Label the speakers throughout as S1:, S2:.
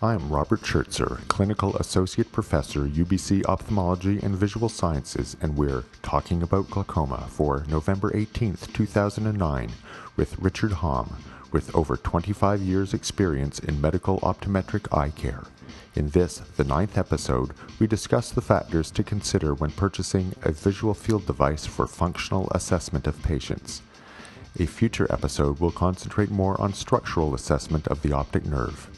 S1: I'm Robert Schertzer, Clinical Associate Professor, UBC Ophthalmology and Visual Sciences, and we're talking about glaucoma for November 18th, 2009, with Richard Hom, with over 25 years' experience in medical optometric eye care. In this, the ninth episode, we discuss the factors to consider when purchasing a visual field device for functional assessment of patients. A future episode will concentrate more on structural assessment of the optic nerve.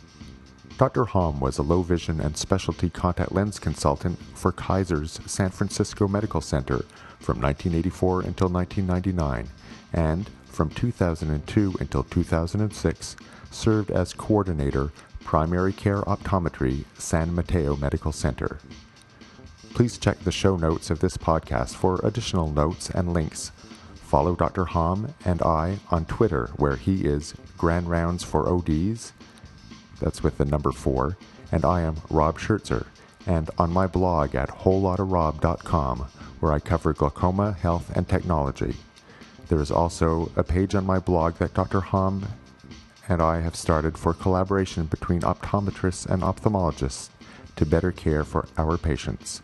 S1: Dr. Hom was a low vision and specialty contact lens consultant for Kaiser's San Francisco Medical Center from 1984 until 1999, and from 2002 until 2006 served as coordinator primary care optometry San Mateo Medical Center. Please check the show notes of this podcast for additional notes and links. Follow Dr. Hom and I on Twitter, where he is Grand Rounds for ODs that's with the number four, and I am Rob Schertzer, and on my blog at wholelotarob.com, where I cover glaucoma, health, and technology. There is also a page on my blog that Dr. Hom and I have started for collaboration between optometrists and ophthalmologists to better care for our patients.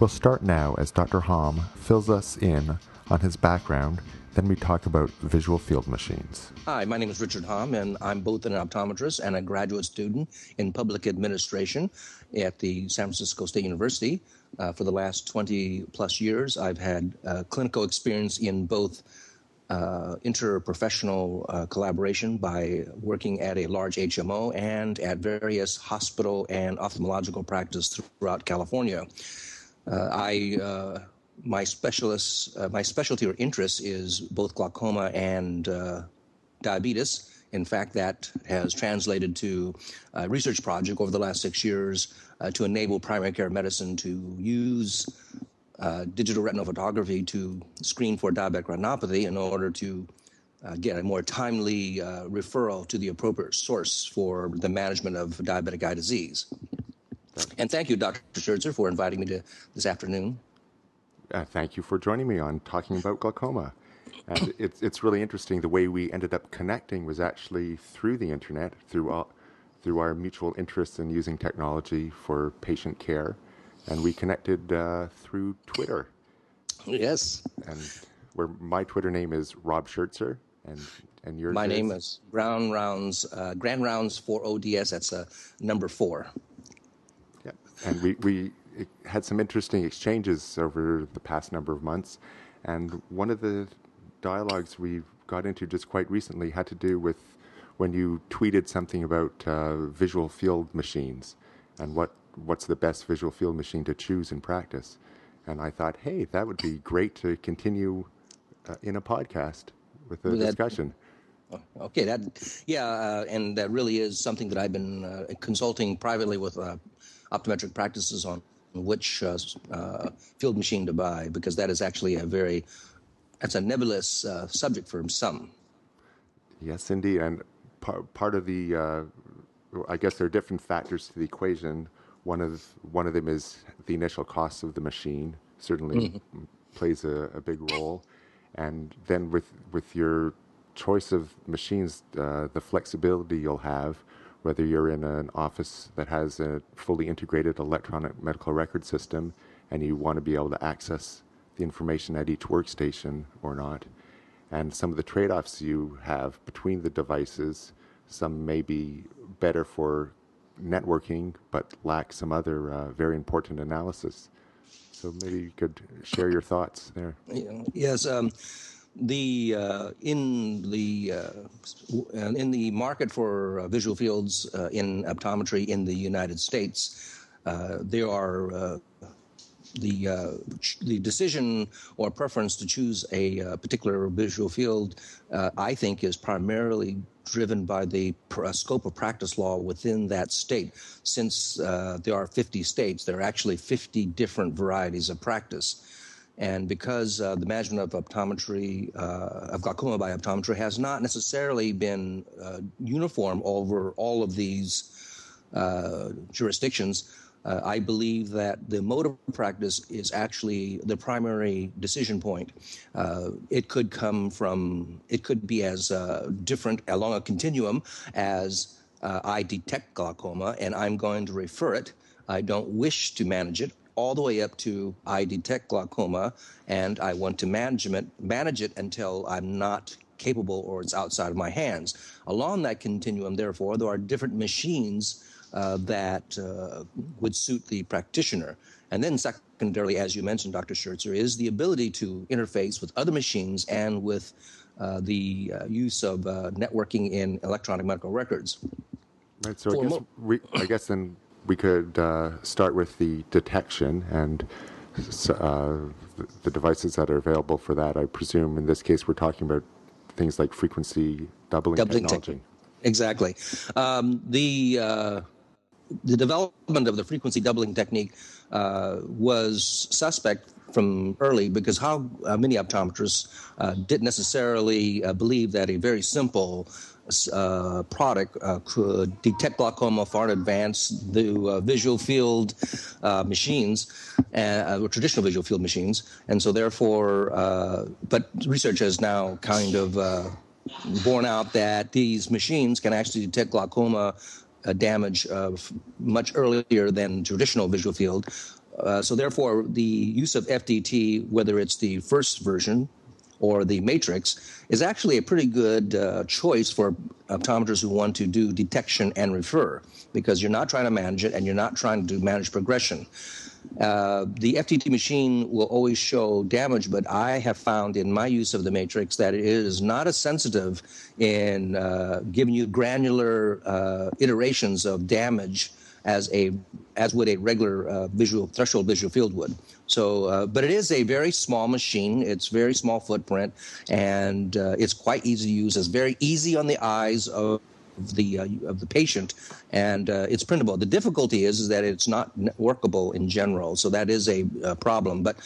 S1: We'll start now as Dr. Hom fills us in on his background then we talk about visual field machines.
S2: Hi, my name is Richard Hom, and I'm both an optometrist and a graduate student in public administration at the San Francisco State University. Uh, for the last 20 plus years, I've had uh, clinical experience in both uh, interprofessional uh, collaboration by working at a large HMO and at various hospital and ophthalmological practice throughout California. Uh, I uh, my specialist, uh, my specialty or interest is both glaucoma and uh, diabetes. In fact, that has translated to a research project over the last six years uh, to enable primary care medicine to use uh, digital retinal photography to screen for diabetic retinopathy in order to uh, get a more timely uh, referral to the appropriate source for the management of diabetic eye disease. And thank you, Dr. Schertzer, for inviting me to this afternoon
S1: uh, thank you for joining me on talking about glaucoma. And it's it's really interesting. The way we ended up connecting was actually through the internet, through all, through our mutual interest in using technology for patient care, and we connected uh, through Twitter.
S2: Yes.
S1: And where my Twitter name is Rob Schertzer, and and yours.
S2: My
S1: is?
S2: name is Ground Rounds, uh, Grand Rounds for ODS. That's a uh, number four.
S1: Yeah, and we we had some interesting exchanges over the past number of months. And one of the dialogues we got into just quite recently had to do with when you tweeted something about uh, visual field machines and what what's the best visual field machine to choose in practice. And I thought, hey, that would be great to continue uh, in a podcast with a that, discussion.
S2: Oh, okay, that yeah, uh, and that really is something that I've been uh, consulting privately with uh, optometric practices on which uh, uh, field machine to buy because that is actually a very that's a nebulous uh, subject for some.
S1: Yes, indeed, and part part of the uh, I guess there are different factors to the equation. One of one of them is the initial cost of the machine. Certainly mm-hmm. plays a, a, big role, and then with with your choice of machines, uh, the flexibility you'll have whether you're in an office that has a fully integrated electronic medical record system and you want to be able to access the information at each workstation or not. And some of the trade offs you have between the devices, some may be better for networking but lack some other uh, very important analysis. So maybe you could share your thoughts there.
S2: Yes. Um, the uh, in the uh, in the market for uh, visual fields uh, in optometry in the United States, uh, there are uh, the the decision or preference to choose a particular visual field. I think is primarily driven by the scope of practice law within that state. Since there are 50 states, there are actually 50 different varieties of practice. And because uh, the management of optometry, uh, of glaucoma by optometry, has not necessarily been uh, uniform over all of these uh, jurisdictions, uh, I believe that the mode of practice is actually the primary decision point. Uh, it could come from, it could be as different along a continuum as I detect glaucoma and I'm going to refer it. I don't wish to manage it all the way up to I detect glaucoma and I want to manage it, manage it until I'm not capable or it's outside of my hands. Along that continuum, therefore, there are different machines uh, that uh, would suit the practitioner. And then, secondarily, as you mentioned, Dr. Schertzer, is the ability to interface with other machines and with uh, the uh, use of uh, networking in electronic medical records.
S1: Right. So I guess, mo- we, I guess then we could uh, start with the detection and uh, the devices that are available for that. I presume in this case we're talking about things like frequency doubling, doubling technology. Te-
S2: exactly. Um, the uh, the development of the frequency doubling technique uh, was suspect from early because how uh, many optometrists uh, didn't necessarily believe that a very simple uh, product uh, could detect glaucoma far in advance the uh, visual field uh, machines, uh, or traditional visual field machines, and so therefore, uh, but research has now kind of borne out that these machines can actually detect glaucoma damage much earlier than traditional visual field. So therefore, the use of FDT, whether it's the first version or the matrix is actually a pretty good uh, choice for optometrists who want to do detection and refer because you're not trying to manage it and you're not trying to manage progression. Uh, the FDT machine will always show damage, but I have found in my use of the matrix that it is not as sensitive in uh, giving you granular uh, iterations of damage as a as would a regular uh, visual threshold visual field would. So, uh, but it is a very small machine. It's very small footprint, and uh, it's quite easy to use. It's very easy on the eyes of the uh, of the patient, and uh, it's printable. The difficulty is, is that it's not workable in general. So that is a, a problem. But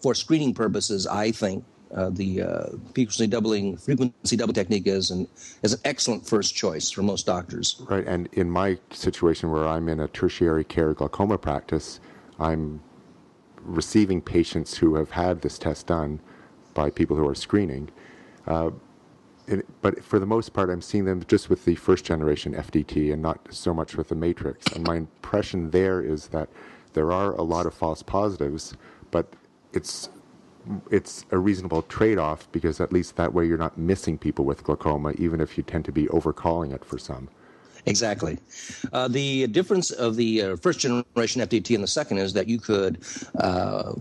S2: for screening purposes, I think uh, the uh, frequency doubling frequency double technique is an is an excellent first choice for most doctors.
S1: Right, and in my situation where I'm in a tertiary care glaucoma practice, I'm receiving patients who have had this test done by people who are screening. Uh, it, but for the most part, I'm seeing them just with the first generation FDT and not so much with the matrix. And my impression there is that there are a lot of false positives, but it's it's a reasonable trade-off because at least that way you're not missing people with glaucoma, even if you tend to be overcalling it for some.
S2: Exactly. Uh, the difference of the uh, first generation FDT and the second is that you could uh,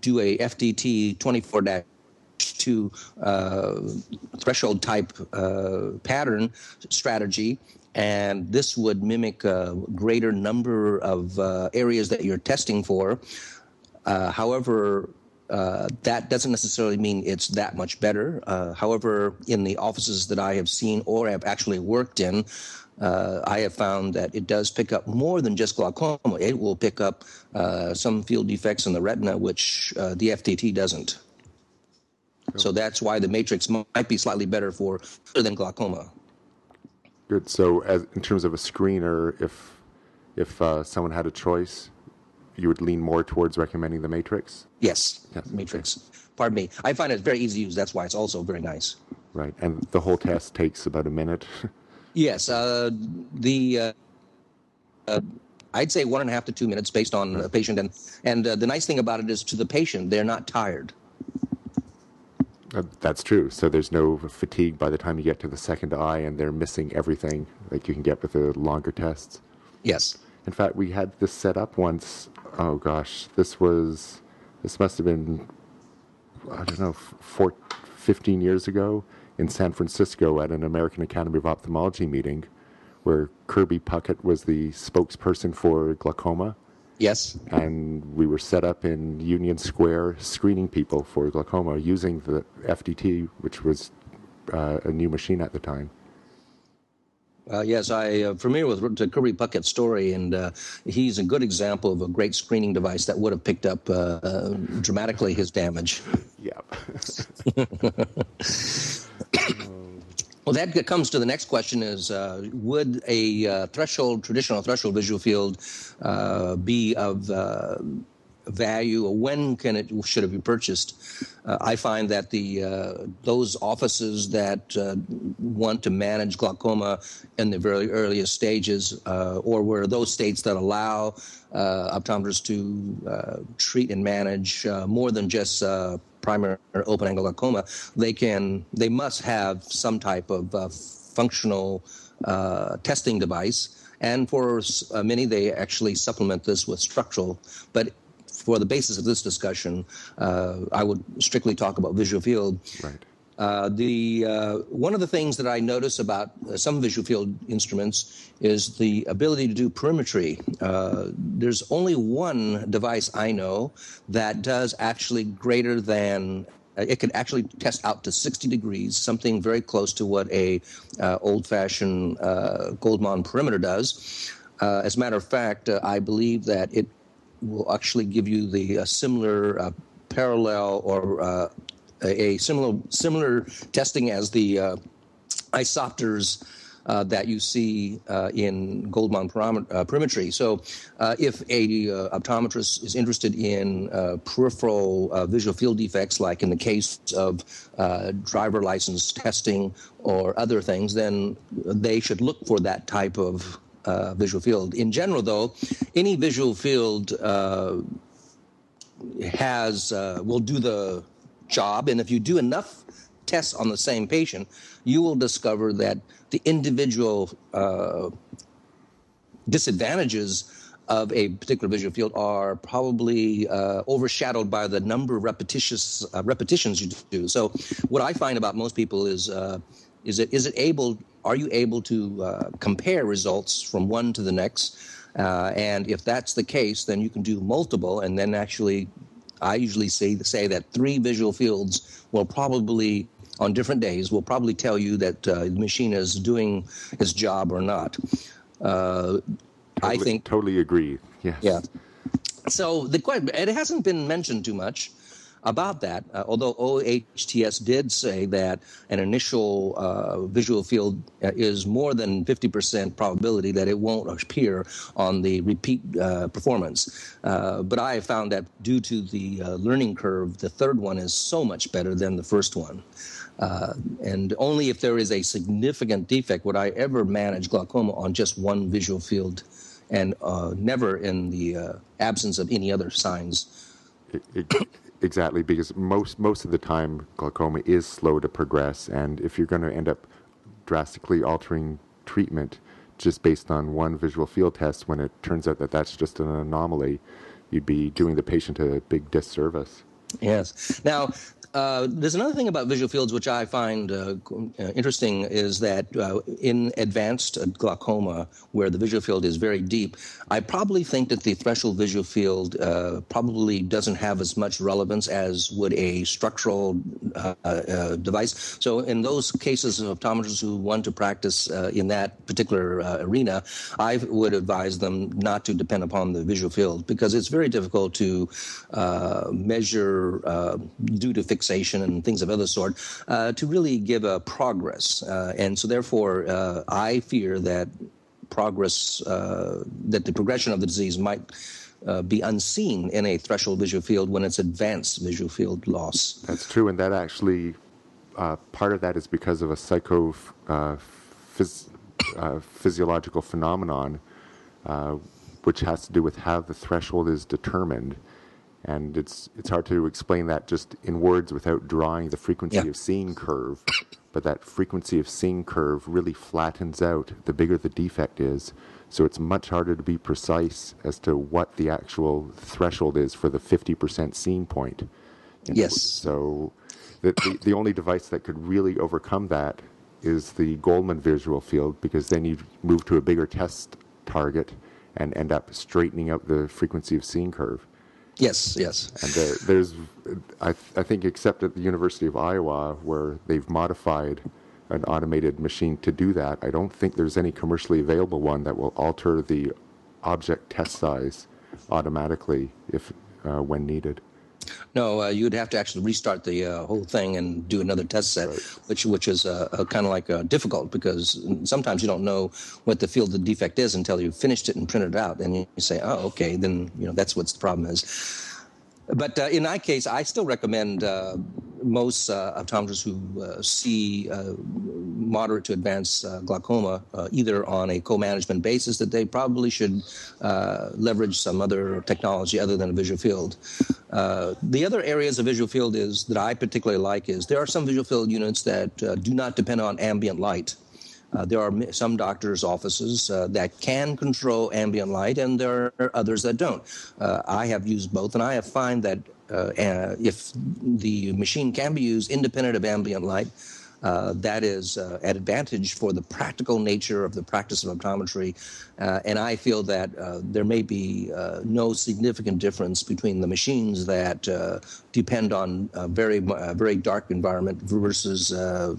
S2: do a FDT 24 2 uh, threshold type uh, pattern strategy. And this would mimic a greater number of uh, areas that you're testing for. however, uh, that doesn't necessarily mean it's that much better. Uh, however, in the offices that I have seen or have actually worked in, uh, I have found that it does pick up more than just glaucoma. It will pick up uh, some field defects in the retina, which uh, the FDT doesn't. So that's why the matrix might be slightly better for than glaucoma.
S1: Good. So, as in terms of a screener, if if someone had a choice, you would lean more towards recommending the Matrix?
S2: Yes, yes. Matrix. Okay. Pardon me. I find it very easy to use. That's why it's also very nice.
S1: Right, and the whole test takes about a minute.
S2: yes, uh, the uh, uh, I'd say one and a half to two minutes based on a patient, and and uh, the nice thing about it is to the patient, they're not tired.
S1: Uh, that's true. So there's no fatigue by the time you get to the second eye, and they're missing everything like you can get with the longer tests.
S2: Yes.
S1: In fact, we had this set up once oh gosh, this was, this must have been, I don't know, four, 15 years ago in San Francisco at an American Academy of Ophthalmology meeting where Kirby Puckett was the spokesperson for glaucoma.
S2: Yes.
S1: And we were set up in Union Square screening people for glaucoma using the FDT, which was uh, a new machine at the time.
S2: Uh, yes, I am uh, familiar with Kirby Puckett's story, and uh, he's a good example of a great screening device that would have picked up uh, uh dramatically his damage.
S1: Yep.
S2: well, that comes to the next question: Is uh, would a threshold, traditional threshold visual field, be of value or when can it should it be purchased. Uh, I find that the uh, those offices that uh, want to manage glaucoma in the very earliest stages, uh, or where those states that allow uh, optometrists to uh, treat and manage more than just primary open angle glaucoma, they can they must have some type of functional testing device and for uh, many, they actually supplement this with structural. But for the basis of this discussion, uh, I would strictly talk about visual field.
S1: Right.
S2: Uh, the uh, one of the things that I notice about uh, some visual field instruments is the ability to do perimetry. Uh, there's only one device I know that does actually greater than uh, it can actually test out to 60 degrees, something very close to what a uh, old-fashioned Goldmann perimeter does. As a matter of fact, I believe that it will actually give you the similar parallel or a similar similar testing as the isopters uh, that you see uh, in Goldmann uh, perimetry. So, uh, if a uh, optometrist is interested in uh, peripheral visual field defects, like in the case of driver license testing or other things, then they should look for that type of visual field. In general, though, any visual field has will do the job, and if you do enough tests on the same patient, you will discover that the individual uh, disadvantages of a particular visual field are probably uh, overshadowed by the number of repetitious uh, repetitions you do. So, what I find about most people is uh, is it is it able are you able to uh, compare results from one to the next? Uh, and if that's the case, then you can do multiple, and then actually, I usually say say that three visual fields will probably on different days will probably tell you that uh, the machine is doing its job or not.
S1: Uh, totally, I think totally agree. Yes.
S2: Yeah. So the question it hasn't been mentioned too much about that, uh, although OHTS did say that an initial uh, visual field uh, is more than 50% probability that it won't appear on the repeat uh, performance. Uh, but I found that due to the uh, learning curve, the third one is so much better than the first one. And only if there is a significant defect would I ever manage glaucoma on just one visual field and never in the absence of any other signs.
S1: It, it, exactly, because most, most of the time glaucoma is slow to progress. And if you're going to end up drastically altering treatment just based on one visual field test when it turns out that that's just an anomaly, you'd be doing the patient a big disservice.
S2: Yes. Now, uh, there's another thing about visual fields which I find uh, uh, interesting is that uh, in advanced glaucoma, where the visual field is very deep, I probably think that the threshold visual field uh, probably doesn't have as much relevance as would a structural uh, device. So, in those cases of optometrists who want to practice in that particular arena, I would advise them not to depend upon the visual field because it's very difficult to measure due to fixation and things of other sort uh, to really give a progress. Uh, and so, therefore, uh, I fear that progress, uh, that the progression of the disease might. Uh, be unseen in a threshold visual field when it's advanced visual field loss.
S1: That's true, and that actually part of that is because of a psycho phys- physiological phenomenon, which has to do with how the threshold is determined and it's it's hard to explain that just in words without drawing the frequency yeah. of seeing curve but that frequency of seeing curve really flattens out the bigger the defect is. So it's much harder to be precise as to what the actual threshold is for the 50% seeing point.
S2: Yes.
S1: so the, the, the only device that could really overcome that is the Goldmann visual field because then you move to a bigger test target and end up straightening out the frequency of seeing curve
S2: Yes, yes.
S1: And there, there's, I, I think, except at the University of Iowa, where they've modified an automated machine to do that, I don't think there's any commercially available one that will alter the object test size automatically if uh, when needed.
S2: No, uh, you'd have to actually restart the uh, whole thing and do another test set, right. which which is uh, kind of like uh, difficult because sometimes you don't know what the field of defect is until you've finished it and printed it out, and you say, "Oh, okay, then you know that's what the problem is." but uh, in my case, I still recommend uh, most uh, optometrists who uh, see uh, moderate to advanced uh, glaucoma either on a co-management basis that they probably should leverage some other technology other than a visual field. the other areas of visual field is that I particularly like is there are some visual field units that do not depend on ambient light. Uh, there are some doctors' offices uh, that can control ambient light, and there are others that don't. Uh, I have used both, and I have found that uh, if the machine can be used independent of ambient light, uh, that is uh, an advantage for the practical nature of the practice of optometry. Uh, and I feel that uh, there may be uh, no significant difference between the machines that uh, depend on very, very dark environment versus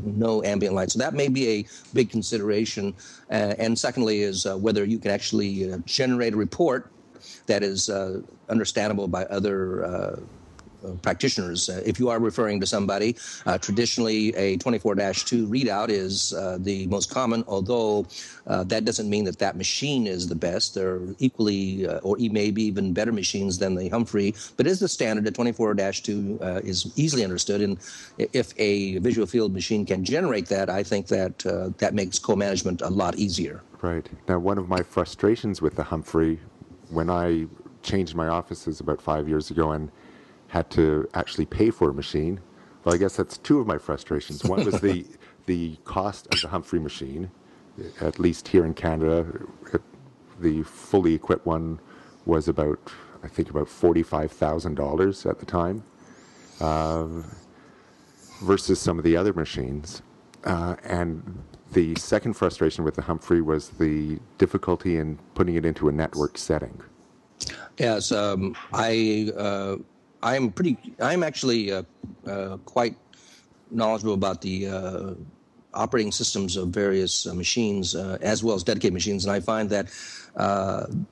S2: no ambient light. So that may be a big consideration. and secondly, is whether you can actually generate a report that is understandable by other practitioners. Uh, if you are referring to somebody, uh, traditionally a 24-2 readout is uh, the most common, although that doesn't mean that that machine is the best. There are equally or maybe even better machines than the Humphrey, but is the standard. A 24-2 is easily understood, and if a visual field machine can generate that, I think that that makes co-management a lot easier.
S1: Right. Now, one of my frustrations with the Humphrey when I changed my offices about five years ago and had to actually pay for a machine. Well, I guess that's two of my frustrations. One was the the cost of the Humphrey machine, at least here in Canada, the fully equipped one was about I think about forty five thousand dollars at the time, uh, versus some of the other machines. Uh, and the second frustration with the Humphrey was the difficulty in putting it into a network setting.
S2: Yes, um, I uh, I'm pretty. I'm actually uh, uh, quite knowledgeable about the uh, operating systems of various uh, machines, uh, as well as dedicated machines, and I find that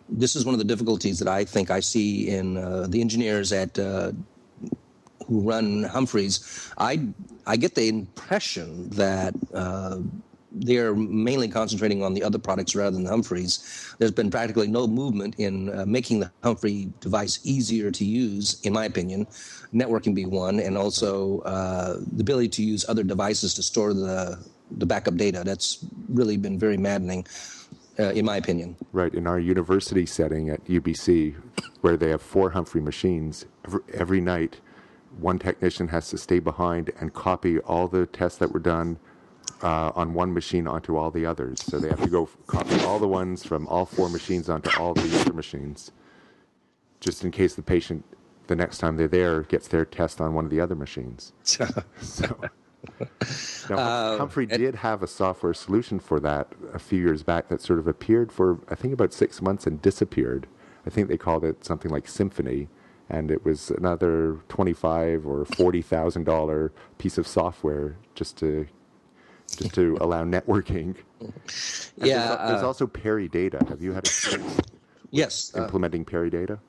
S2: this is one of the difficulties that I think I see in the engineers at who run Humphreys. I I get the impression that they're mainly concentrating on the other products rather than the Humphreys. There's been practically no movement in uh, making the Humphrey device easier to use, in my opinion. Networking be one, and also uh, the ability to use other devices to store the the backup data. That's really been very maddening, uh, in my opinion.
S1: Right. In our university setting at UBC, where they have four Humphrey machines, every, every night, one technician has to stay behind and copy all the tests that were done uh, on one machine onto all the others. So they have to go copy all the ones from all four machines onto all the other machines, just in case the patient, the next time they're there, gets their test on one of the other machines. so, now, uh, Humphrey it, did have a software solution for that a few years back that sort of appeared for, I think, about six months and disappeared. I think they called it something like Symphony and it was another twenty-five or forty thousand dollar piece of software just to just to allow networking. And
S2: yeah,
S1: there's, there's uh, also PeriData. Have you had?
S2: Yes,
S1: uh, implementing uh, Data.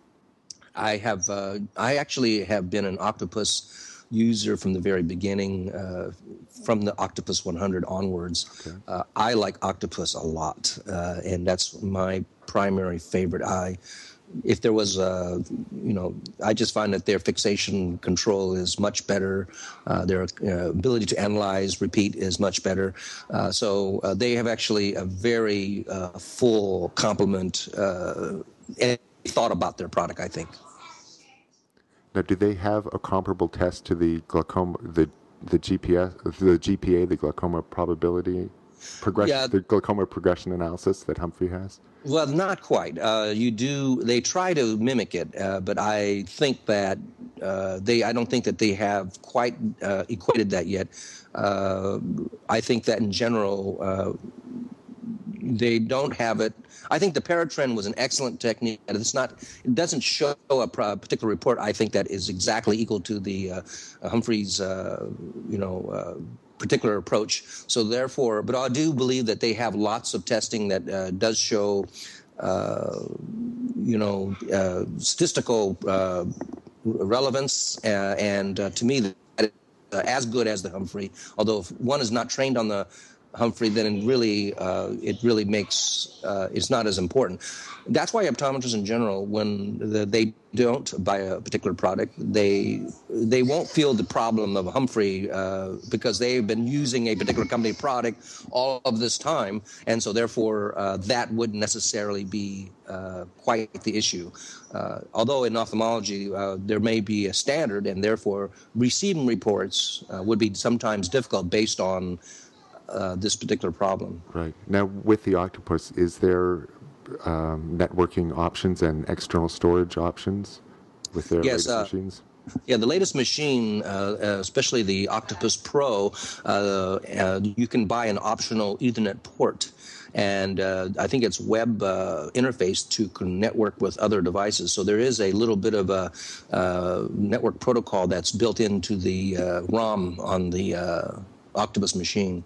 S2: I have. Uh, I actually have been an Octopus user from the very beginning, uh, from the Octopus 100 onwards. Okay. Uh, I like Octopus a lot, and that's my primary favorite. I if there was a, you know, I just find that their fixation control is much better. Uh, their uh, ability to analyze, repeat is much better. Uh, so uh, they have actually a very uh, full complement uh, thought about their product, I think.
S1: Now, do they have a comparable test to the glaucoma, the the GPS, the GPA, the glaucoma probability progression, yeah. the glaucoma progression analysis that Humphrey has?
S2: Well, not quite. Uh, you do. They try to mimic it, uh, but I think that uh, they. I don't think that they have quite uh, equated that yet. Uh, I think that in general, uh, they don't have it. I think the Peritrend was an excellent technique. It's not. It doesn't show a particular report. I think that is exactly equal to the Humphreys. you know particular approach. So therefore, but I do believe that they have lots of testing that uh, does show, uh, you know, uh, statistical uh, relevance, uh, and uh, to me, as good as the Humphrey. Although if one is not trained on the Humphrey, then really uh, it really makes uh, it's not as important. That's why optometrists in general, when the, they don't buy a particular product, they they won't feel the problem of Humphrey uh, because they've been using a particular company product all of this time, and so therefore uh, that wouldn't necessarily be uh, quite the issue. Uh, although in ophthalmology there may be a standard, and therefore receiving reports would be sometimes difficult based on. This particular problem.
S1: Right. Now, with the octopus, is there um, networking options and external storage options with their yes, uh, machines?
S2: Yeah, the latest machine, uh, uh, especially the Octopus Pro, uh, uh you can buy an optional Ethernet port. And uh, I think it's web uh, interface to network with other devices. So there is a little bit of a network protocol that's built into the ROM on the Octopus machine.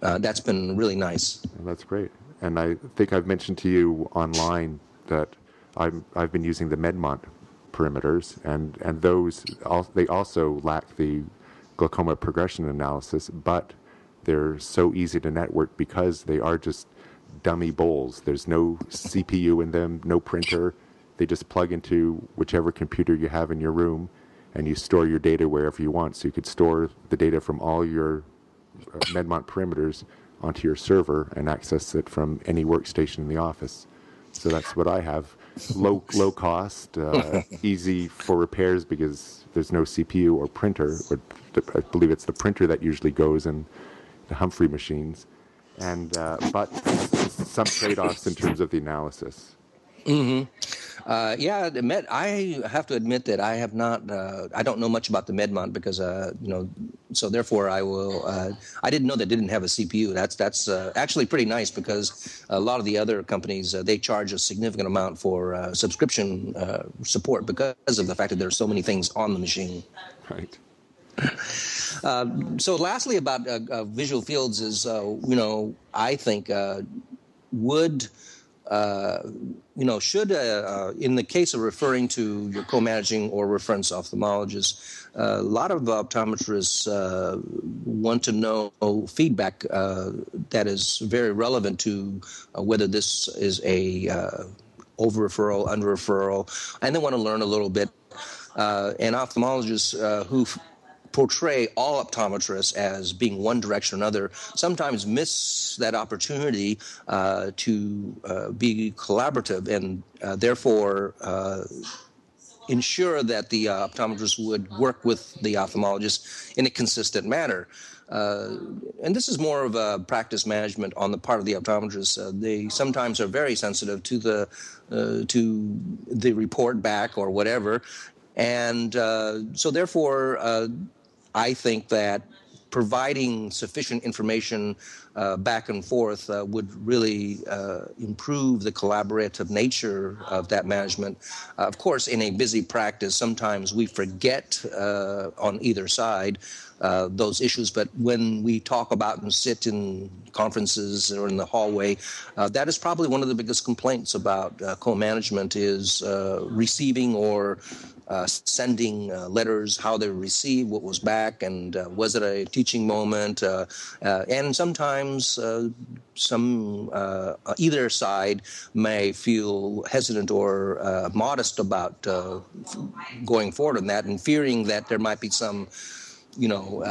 S2: That's been really nice.
S1: That's great and I think I've mentioned to you online that I'm, I've been using the Medmont perimeters, and, and those they also lack the glaucoma progression analysis, but they're so easy to network because they are just dummy bowls. There's no CPU in them, no printer. They just plug into whichever computer you have in your room, and you store your data wherever you want. So you could store the data from all your uh, Medmont perimeters onto your server and access it from any workstation in the office. So that's what I have. Low low cost, uh, easy for repairs because there's no CPU or printer. Or I believe it's the printer that usually goes in the Humphrey machines, and uh, but some trade-offs in terms of the analysis.
S2: Mm-hmm. Uh, yeah, Med. I have to admit that I have not. Uh, I don't know much about the Medmont because uh, you know. So therefore, I will. Uh, I didn't know they didn't have a CPU. That's that's uh, actually pretty nice because a lot of the other companies uh, they charge a significant amount for subscription support because of the fact that there are so many things on the machine.
S1: Right.
S2: so, lastly, about visual fields is you know I think would uh, you know, should, uh, uh, in the case of referring to your co-managing or reference ophthalmologist, uh, a lot of optometrists uh, want to know feedback that is very relevant to whether this is a over referral, under referral, and they want to learn a little bit. and ophthalmologists who portray all optometrists as being one direction or another sometimes miss that opportunity uh, to uh, be collaborative and uh, therefore uh, ensure that the uh, optometrist would work with the ophthalmologist in a consistent manner. Uh, and this is more of a practice management on the part of the optometrist. they sometimes are very sensitive to the to the report back or whatever, and so therefore I think that providing sufficient information uh, back and forth uh, would really uh, improve the collaborative nature of that management. Uh, of course, in a busy practice, sometimes we forget uh, on either side uh, those issues, but when we talk about and sit in conferences or in the hallway, that is probably one of the biggest complaints about co-management is receiving or uh, sending uh, letters, how they received, what was back, and uh, was it a teaching moment? Uh, uh, and sometimes some either side may feel hesitant or modest about going forward on that, and fearing that there might be some, you know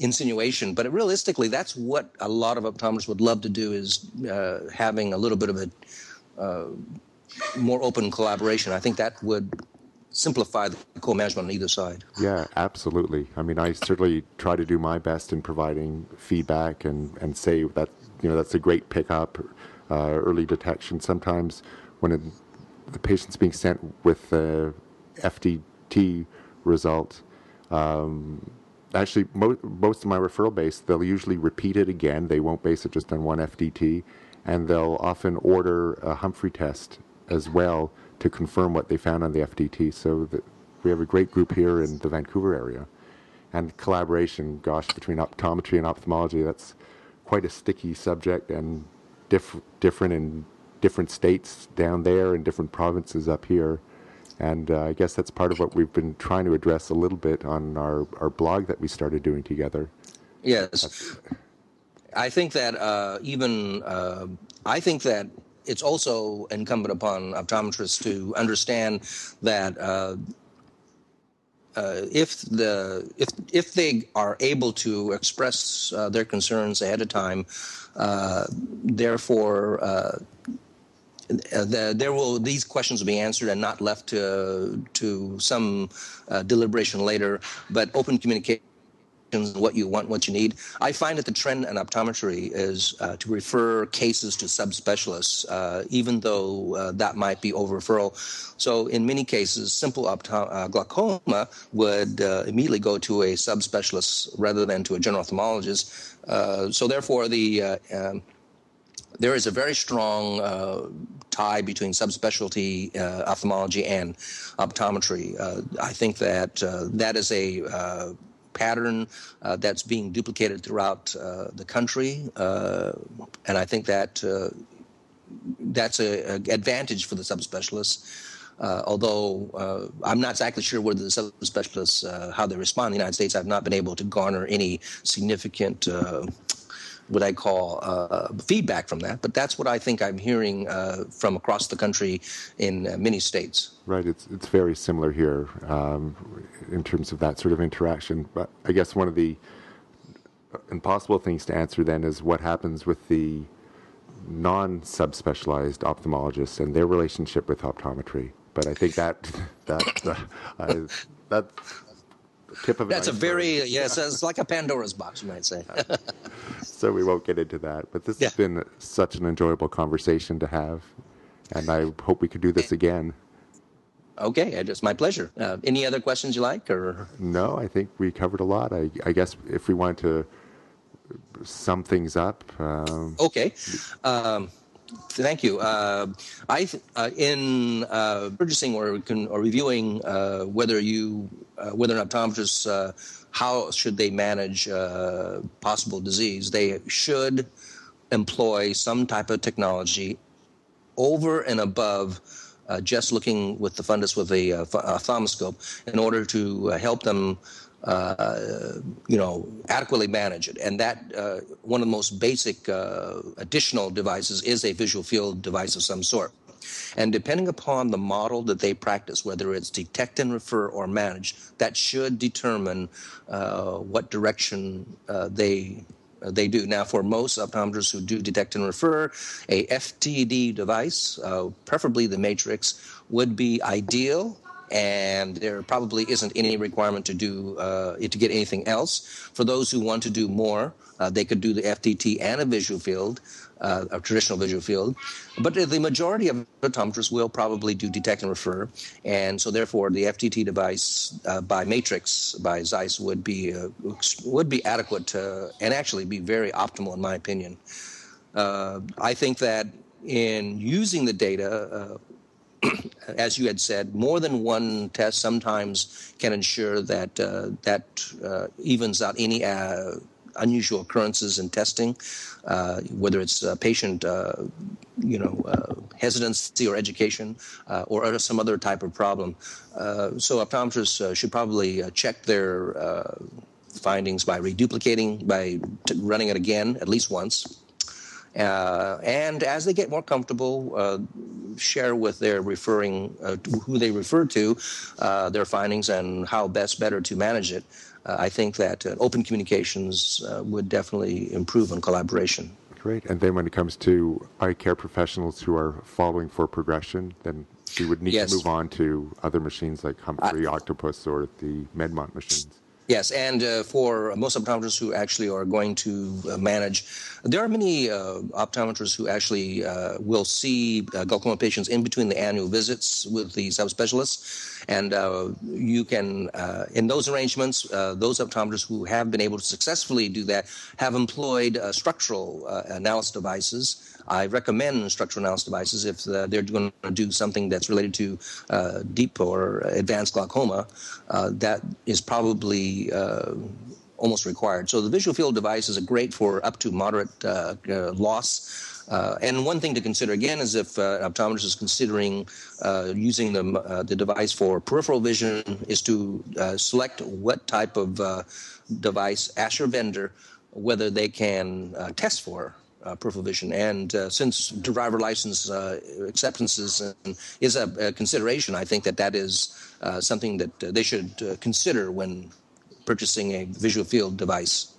S2: insinuation, but realistically, that's what a lot of optometrists would love to do is uh, having a little bit of a uh, more open collaboration. I think that would simplify the co-management on either side.
S1: Yeah, absolutely. I mean, I certainly try to do my best in providing feedback and, and say that you know that's a great pickup, uh, early detection. Sometimes when it, the patient's being sent with the FDT result, um, actually mo- most of my referral base they'll usually repeat it again. They won't base it just on one FDT, and they'll often order a Humphrey test as well to confirm what they found on the FDT. So we have a great group here in the Vancouver area. And collaboration, gosh, between optometry and ophthalmology, that's quite a sticky subject and diff- different in different states down there and different provinces up here. And uh, I guess that's part of what we've been trying to address a little bit on our, our blog that we started doing together.
S2: Yes. I think that uh, even uh, I think that it's also incumbent upon optometrists to understand that uh, uh, if the if if they are able to express uh, their concerns ahead of time, uh, therefore. Uh, the, there will these questions will be answered and not left to to some deliberation later, but open communication what you want, what you need. I find that the trend in optometry is uh, to refer cases to subspecialists, uh, even though uh, that might be over referral. So, in many cases, simple opto- uh, glaucoma would uh, immediately go to a subspecialist rather than to a general ophthalmologist. Uh, so, therefore, the um, there is a very strong uh, tie between subspecialty uh, ophthalmology and optometry. Uh, I think that that is a pattern uh, that's being duplicated throughout uh, the country, uh, and I think that uh, that's an advantage for the subspecialists. Uh, although uh, I'm not exactly sure whether the subspecialists how they respond in the United States, I've not been able to garner any significant what I call uh, feedback from that. But that's what I think I'm hearing uh, from across the country in uh, many states.
S1: Right. It's it's very similar here um, in terms of that sort of interaction. But I guess one of the impossible things to answer then is what happens with the non-subspecialized ophthalmologists and their relationship with optometry. But I think that that uh, that tip of
S2: that's a very yes it's like a pandora's box you might say.
S1: So we won't get into that but this yeah. has been such an enjoyable conversation to have and i hope we could do this again.
S2: Okay it's my pleasure. Uh, any other questions you like or?
S1: No i think we covered a lot. I, I guess if we want to sum things up
S2: um, okay um, Thank you. Uh, I uh, in uh, purchasing or, or reviewing uh, whether you uh, whether an optometrist uh, how should they manage possible disease, they should employ some type of technology over and above just looking with the fundus with a, a ophthalmoscope in order to help them you know, adequately manage it. And that uh, one of the most basic uh, additional devices is a visual field device of some sort. And depending upon the model that they practice, whether it's detect and refer or manage, that should determine uh, what direction uh, they they do. Now, for most optometrists who do detect and refer, a FTD device, uh, preferably the Matrix, would be ideal and there probably isn't any requirement to do uh, to get anything else. For those who want to do more, uh, they could do the FTT and a visual field, uh, a traditional visual field. But the majority of optometrists will probably do detect and refer, and so therefore the FTT device uh, by Matrix by Zeiss would be uh, would be adequate and actually be very optimal in my opinion. Uh, I think that in using the data, as you had said, more than one test sometimes can ensure that uh, that uh, evens out any uh, unusual occurrences in testing, uh, whether it's patient, uh, you know, hesitancy or education, or some other type of problem. so optometrists should probably check their findings by reduplicating, by t- running it again at least once. Uh, and as they get more comfortable, uh, share with their referring, uh, who they refer to, uh, their findings and how best better to manage it. Uh, I think that uh, open communications would definitely improve on collaboration.
S1: Great. And then when it comes to eye care professionals who are following for progression, then we would need yes. to move on to other machines like Humphrey, I, Octopus, or the Medmont machines.
S2: Yes, and uh, for most optometrists who actually are going to uh, manage, there are many uh, optometrists who actually uh, will see uh, glaucoma patients in between the annual visits with the subspecialists. And uh, you can, in those arrangements, those optometrists who have been able to successfully do that have employed structural analysis devices. I recommend structural analysis devices if uh, they're going to do something that's related to uh, deep or advanced glaucoma. Uh, that is probably uh, almost required. So the visual field device is great for up to moderate uh, uh, loss. Uh, and one thing to consider again is if uh, an optometrist is considering uh, using the, the device for peripheral vision, is to select what type of device, your vendor whether they can uh, test for uh, peripheral vision. And uh, since driver license uh, acceptances is a, a, consideration, I think that that is uh, something that uh, they should uh, consider when purchasing a visual field device.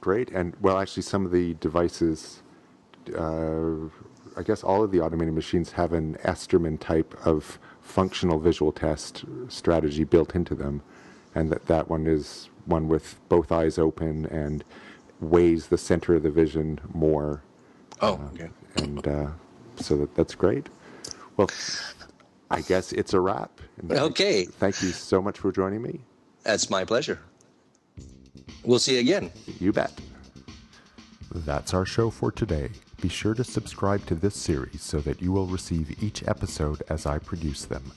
S1: Great. And well, actually, some of the devices, I guess all of the automated machines have an Esterman type of functional visual test strategy built into them. And that, that one is one with both eyes open and weighs the center of the vision more.
S2: Oh, okay.
S1: and uh, so that, that's great. Well, I guess it's a wrap.
S2: okay.
S1: Thank you so much for joining me.
S2: That's my pleasure. We'll see you again.
S1: You bet. That's our show for today. Be sure to subscribe to this series so that you will receive each episode as I produce them.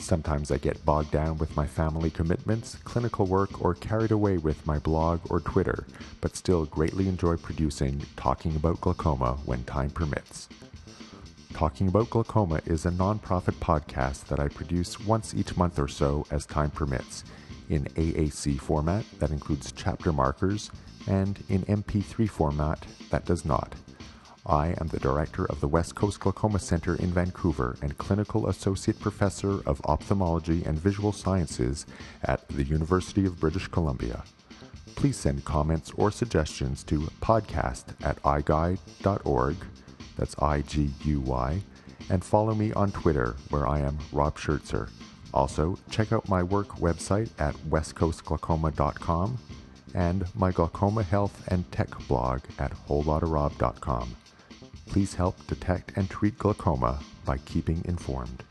S1: Sometimes I get bogged down with my family commitments, clinical work, or carried away with my blog or Twitter, but still greatly enjoy producing Talking About Glaucoma when time permits. Talking About Glaucoma is a nonprofit podcast that I produce once each month or so as time permits, in AAC format that includes chapter markers, and in MP3 format that does not. I am the director of the West Coast Glaucoma Center in Vancouver and clinical associate professor of ophthalmology and visual sciences at the University of British Columbia. Please send comments or suggestions to podcast at iguy.org, that's I G U Y, and follow me on Twitter where I am Rob Schertzer. Also, check out my work website at westcoastglaucoma.com and my glaucoma health and tech blog at wholelotofrob.com. Please help detect and treat glaucoma by keeping informed.